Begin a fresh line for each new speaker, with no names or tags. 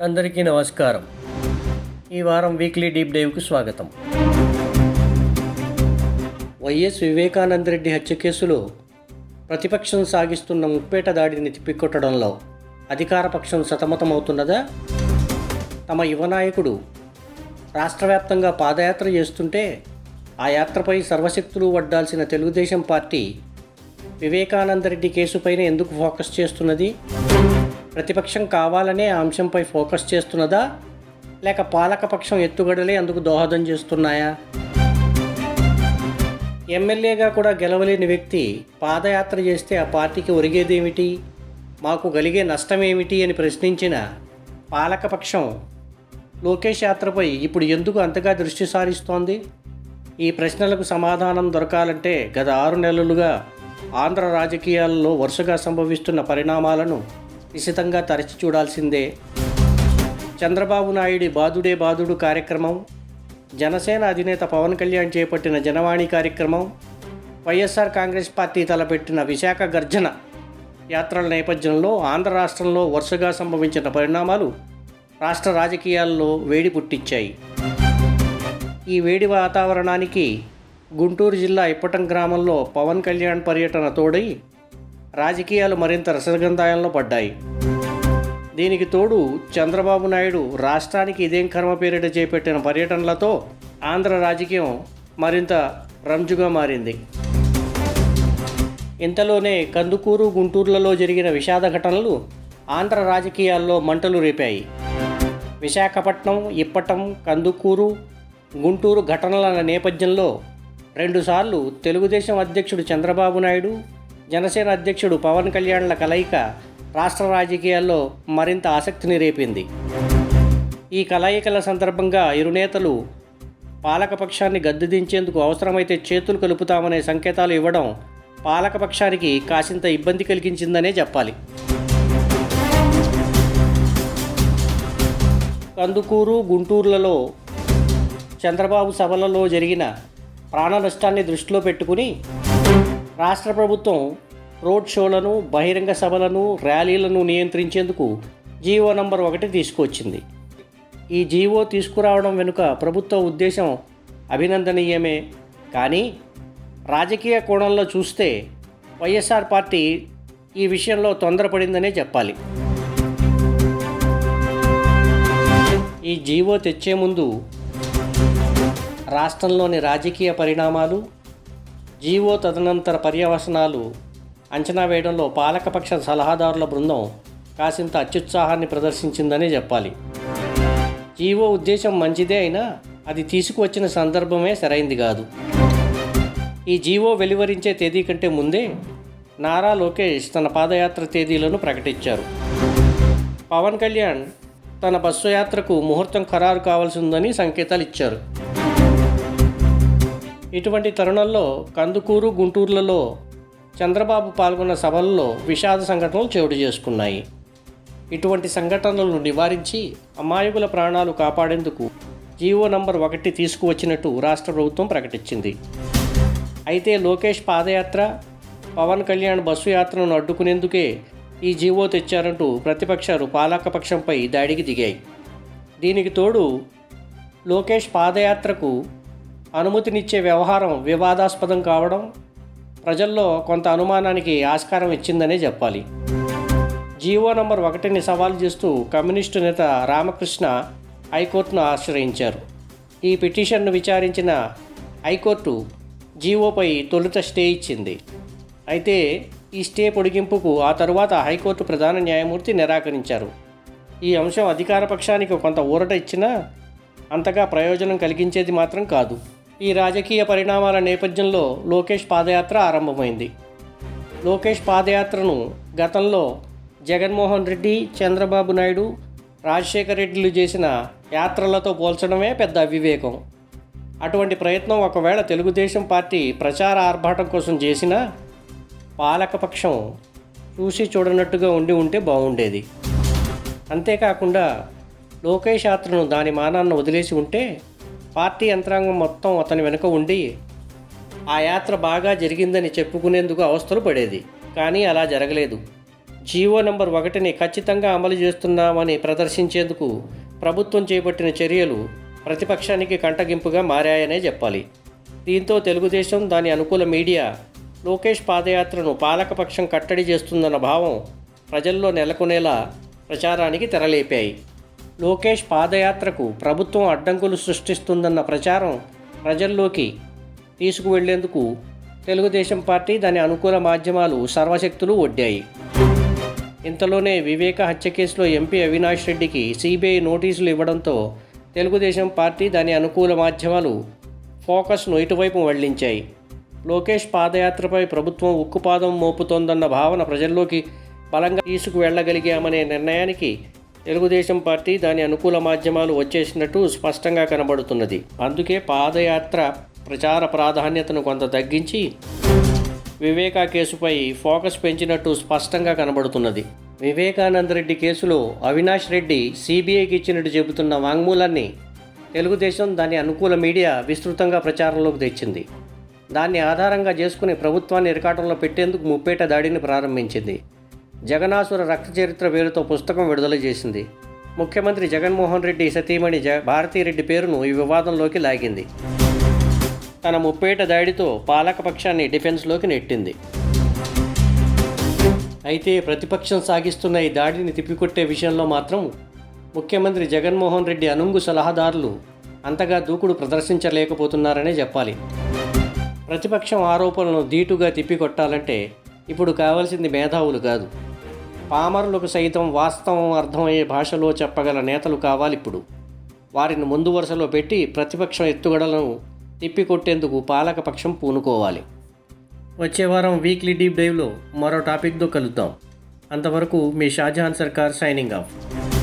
అందరికీ నమస్కారం. ఈ వారం వీక్లీ డీప్ డైవ్కు స్వాగతం. వైఎస్ వివేకానంద రెడ్డి హత్య కేసులో ప్రతిపక్షం సాగిస్తున్న ముప్పేట దాడిని తిప్పికొట్టడంలో అధికార పక్షం సతమతమవుతున్నదా? తమ యువ నాయకుడు రాష్ట్రవ్యాప్తంగా పాదయాత్ర చేస్తుంటే ఆ యాత్రపై సర్వశక్తులు వడ్డాల్సిన తెలుగుదేశం పార్టీ వివేకానంద రెడ్డి కేసుపైన ఎందుకు ఫోకస్ చేస్తున్నది? ప్రతిపక్షం కావాలనే అంశంపై ఫోకస్ చేస్తున్నదా? లేక పాలకపక్షం ఎత్తుగడలే అందుకు దోహదం చేస్తున్నాయా? ఎమ్మెల్యేగా కూడా గెలవలేని వ్యక్తి పాదయాత్ర చేస్తే ఆ పార్టీకి ఒరిగేదేమిటి? మాకు కలిగే నష్టం ఏమిటి అని ప్రశ్నించిన పాలకపక్షం లోకేష్ యాత్రపై ఇప్పుడు ఎందుకు అంతగా దృష్టి సారిస్తోంది? ఈ ప్రశ్నలకు సమాధానం దొరకాలంటే గత ఆరు నెలలుగా ఆంధ్ర రాజకీయాల్లో వరుసగా సంభవిస్తున్న పరిణామాలను నిశితంగా తరచి చూడాల్సిందే. చంద్రబాబు నాయుడి బాదుడే బాదుడు కార్యక్రమం జనసేన అధినేత పవన్ కళ్యాణ్ చేపట్టిన జనవాణి కార్యక్రమం వైఎస్ఆర్ కాంగ్రెస్ పార్టీ తలపెట్టిన విశాఖ గర్జన యాత్రల నేపథ్యంలో ఆంధ్ర రాష్ట్రంలో వరుసగా సంభవించిన పరిణామాలు రాష్ట్ర రాజకీయాల్లో వేడి పుట్టించాయి. ఈ వేడి వాతావరణానికి గుంటూరు జిల్లా ఇప్పటం గ్రామంలో పవన్ కళ్యాణ్ పర్యటన తోడై రాజకీయాలు మరింత రసగంధాయంలో పడ్డాయి. దీనికి తోడు చంద్రబాబు నాయుడు రాష్ట్రానికి ఇదేం కర్మ పేరిట చేపట్టిన పర్యటనలతో ఆంధ్ర రాజకీయం మరింత రంజుగా మారింది. ఇంతలోనే కందుకూరు గుంటూరులలో జరిగిన విషాద ఘటనలు ఆంధ్ర రాజకీయాల్లో మంటలు రేపాయి. విశాఖపట్నం ఇప్పటం కందుకూరు గుంటూరు ఘటనల నేపథ్యంలో రెండుసార్లు తెలుగుదేశం అధ్యక్షుడు చంద్రబాబు నాయుడు జనసేన అధ్యక్షుడు పవన్ కళ్యాణ్ల కలయిక రాష్ట్ర రాజకీయాల్లో మరింత ఆసక్తిని రేపింది. ఈ కలయికల సందర్భంగా ఇరు నేతలు పాలకపక్షాన్ని గద్దెదించేందుకు అవసరమైతే చేతులు కలుపుతామనే సంకేతాలు ఇవ్వడం పాలకపక్షానికి కాసింత ఇబ్బంది కలిగించిందనే చెప్పాలి. కందుకూరు గుంటూరులలో చంద్రబాబు సభలలో జరిగిన ప్రాణ నష్టాన్ని దృష్టిలో పెట్టుకుని రాష్ట్ర ప్రభుత్వం రోడ్ షోలను బహిరంగ సభలను ర్యాలీలను నియంత్రించేందుకు జీవో నంబర్ ఒకటి తీసుకొచ్చింది. ఈ జీవో తీసుకురావడం వెనుక ప్రభుత్వ ఉద్దేశం అభినందనీయమే. కానీ రాజకీయ కోణంలో చూస్తే వైఎస్ఆర్ పార్టీ ఈ విషయంలో తొందరపడిందనే చెప్పాలి. ఈ జీవో తెచ్చే ముందు రాష్ట్రంలోని రాజకీయ పరిణామాలు జీవో తదనంతర పర్యవసనాలు అంచనా వేయడంలో పాలకపక్ష సలహాదారుల బృందం కాసింత అత్యుత్సాహాన్ని ప్రదర్శించిందనే చెప్పాలి. జీవో ఉద్దేశం మంచిదే అయినా అది తీసుకువచ్చిన సందర్భమే సరైంది కాదు. ఈ జీవో వెలువరించే తేదీ కంటే ముందే నారా లోకేష్ తన పాదయాత్ర తేదీలను ప్రకటించారు. పవన్ కళ్యాణ్ తన బస్సు యాత్రకు ముహూర్తం ఖరారు కావాల్సి ఉందని సంకేతాలు ఇచ్చారు. ఇటువంటి తరుణంలో కందుకూరు గుంటూరులలో చంద్రబాబు పాల్గొన్న సభల్లో విషాద సంఘటనలు చోటు చేసుకున్నాయి. ఇటువంటి సంఘటనలను నివారించి అమాయకుల ప్రాణాలు కాపాడేందుకు జీవో నంబర్ ఒకటి తీసుకువచ్చినట్టు రాష్ట్ర ప్రభుత్వం ప్రకటించింది. అయితే లోకేష్ పాదయాత్ర పవన్ కళ్యాణ్ బస్సు యాత్రను అడ్డుకునేందుకే ఈ జీవో తెచ్చారంటూ ప్రతిపక్షాలు పాలకపక్షంపై దాడికి దిగాయి. దీనికి తోడు లోకేష్ పాదయాత్రకు అనుమతినిచ్చే వ్యవహారం వివాదాస్పదం కావడం ప్రజల్లో కొంత అనుమానానికి ఆస్కారం ఇచ్చిందనే చెప్పాలి. జీవో నంబర్ ఒకటిని సవాల్ చేస్తూ కమ్యూనిస్టు నేత రామకృష్ణ హైకోర్టును ఆశ్రయించారు. ఈ పిటిషన్ను విచారించిన హైకోర్టు జీవోపై తొలుత స్టే ఇచ్చింది. అయితే ఈ స్టే పొడిగింపుకు ఆ తరువాత హైకోర్టు ప్రధాన న్యాయమూర్తి నిరాకరించారు. ఈ అంశం అధికార పక్షానికి కొంత ఊరట ఇచ్చినా అంతగా ప్రయోజనం కలిగించేది మాత్రం కాదు. ఈ రాజకీయ పరిణామాల నేపథ్యంలో లోకేష్ పాదయాత్ర ఆరంభమైంది. లోకేష్ పాదయాత్రను గతంలో జగన్మోహన్ రెడ్డి చంద్రబాబు నాయుడు రాజశేఖర రెడ్డిలు చేసిన యాత్రలతో పోల్చడమే పెద్ద అవివేకం అటువంటి ప్రయత్నం ఒకవేళ తెలుగుదేశం పార్టీ ప్రచార ఆర్భాటం కోసం చేసినా పాలకపక్షం చూసి చూడనట్టుగా ఉండి ఉంటే బాగుండేది. అంతేకాకుండా లోకేష్ యాత్రను దాని మానాన్ని వదిలేసి ఉంటే పార్టీ యంత్రాంగం మొత్తం అతని వెనుక ఉండి ఆ యాత్ర బాగా జరిగిందని చెప్పుకునేందుకు అవస్థలు పడేది కానీ అలా జరగలేదు. జీవో నంబర్ ఒకటిని ఖచ్చితంగా అమలు చేస్తున్నామని ప్రదర్శించేందుకు ప్రభుత్వం చేపట్టిన చర్యలు ప్రతిపక్షానికి కంటగింపుగా మారాయనే చెప్పాలి. దీంతో తెలుగుదేశం దాని అనుకూల మీడియా లోకేష్ పాదయాత్రను పాలకపక్షం కట్టడి చేస్తుందన్న భావం ప్రజల్లో నెలకొనేలా ప్రచారానికి తెరలేపాయి. లోకేష్ పాదయాత్రకు ప్రభుత్వం అడ్డంకులు సృష్టిస్తుందన్న ప్రచారం ప్రజల్లోకి తీసుకువెళ్ళేందుకు తెలుగుదేశం పార్టీ దాని అనుకూల మాధ్యమాలు సర్వశక్తులు ఒడ్డాయి. ఇంతలోనే వివేక హత్య కేసులో ఎంపీ అవినాష్ రెడ్డికి సిబిఐ నోటీసులు ఇవ్వడంతో తెలుగుదేశం పార్టీ దాని అనుకూల మాధ్యమాలు ఫోకస్ను ఇటువైపు మళ్ళించాయి. లోకేష్ పాదయాత్రపై ప్రభుత్వం ఉక్కుపాదం మోపుతోందన్న భావన ప్రజల్లోకి బలంగా తీసుకువెళ్ళగలిగామనే నిర్ణయానికి తెలుగుదేశం పార్టీ దాని అనుకూల మాధ్యమాలు వచ్చేసినట్టు స్పష్టంగా కనబడుతున్నది. అందుకే పాదయాత్ర ప్రచార ప్రాధాన్యతను కొంత తగ్గించి వివేకా కేసుపై ఫోకస్ పెంచినట్టు స్పష్టంగా కనబడుతున్నది. వివేకానంద రెడ్డి కేసులో అవినాష్ రెడ్డి సిబిఐకి ఇచ్చినట్టు చెబుతున్న వాంగ్మూలాన్ని తెలుగుదేశం దాని అనుకూల మీడియా విస్తృతంగా ప్రచారంలోకి తెచ్చింది. దాన్ని ఆధారంగా చేసుకుని ప్రభుత్వాన్ని ఇరకాటంలో పెట్టేందుకు ముప్పేట దాడిని ప్రారంభించింది. జగనాసుర రక్త చరిత్ర పేరుతో పుస్తకం విడుదల చేసింది. ముఖ్యమంత్రి జగన్మోహన్ రెడ్డి సతీమణి జ భారతీరెడ్డి పేరును ఈ వివాదంలోకి లాగింది. తన ముప్పేట దాడితో పాలకపక్షాన్ని డిఫెన్స్లోకి నెట్టింది. అయితే ప్రతిపక్షం సాగిస్తున్న ఈ దాడిని తిప్పికొట్టే విషయంలో మాత్రం ముఖ్యమంత్రి జగన్మోహన్ రెడ్డి అనుంగు సలహాదారులు అంతగా దూకుడు ప్రదర్శించలేకపోతున్నారనే చెప్పాలి. ప్రతిపక్షం ఆరోపణలను ధీటుగా తిప్పికొట్టాలంటే ఇప్పుడు కావాల్సింది మేధావులు కాదు. పామరులకు సైతం వాస్తవం అర్థమయ్యే భాషలో చెప్పగల నేతలు కావాలి ఇప్పుడు. వారిని ముందు వరుసలో పెట్టి ప్రతిపక్షం ఎత్తుగడలను తిప్పికొట్టేందుకు పాలకపక్షం పూనుకోవాలి. వచ్చే వారం వీక్లీ డీప్ డైవ్లో మరో టాపిక్తో కలుద్దాం. అంతవరకు మీ షాజహాన్ సర్కార్ సైనింగ్ ఆఫ్.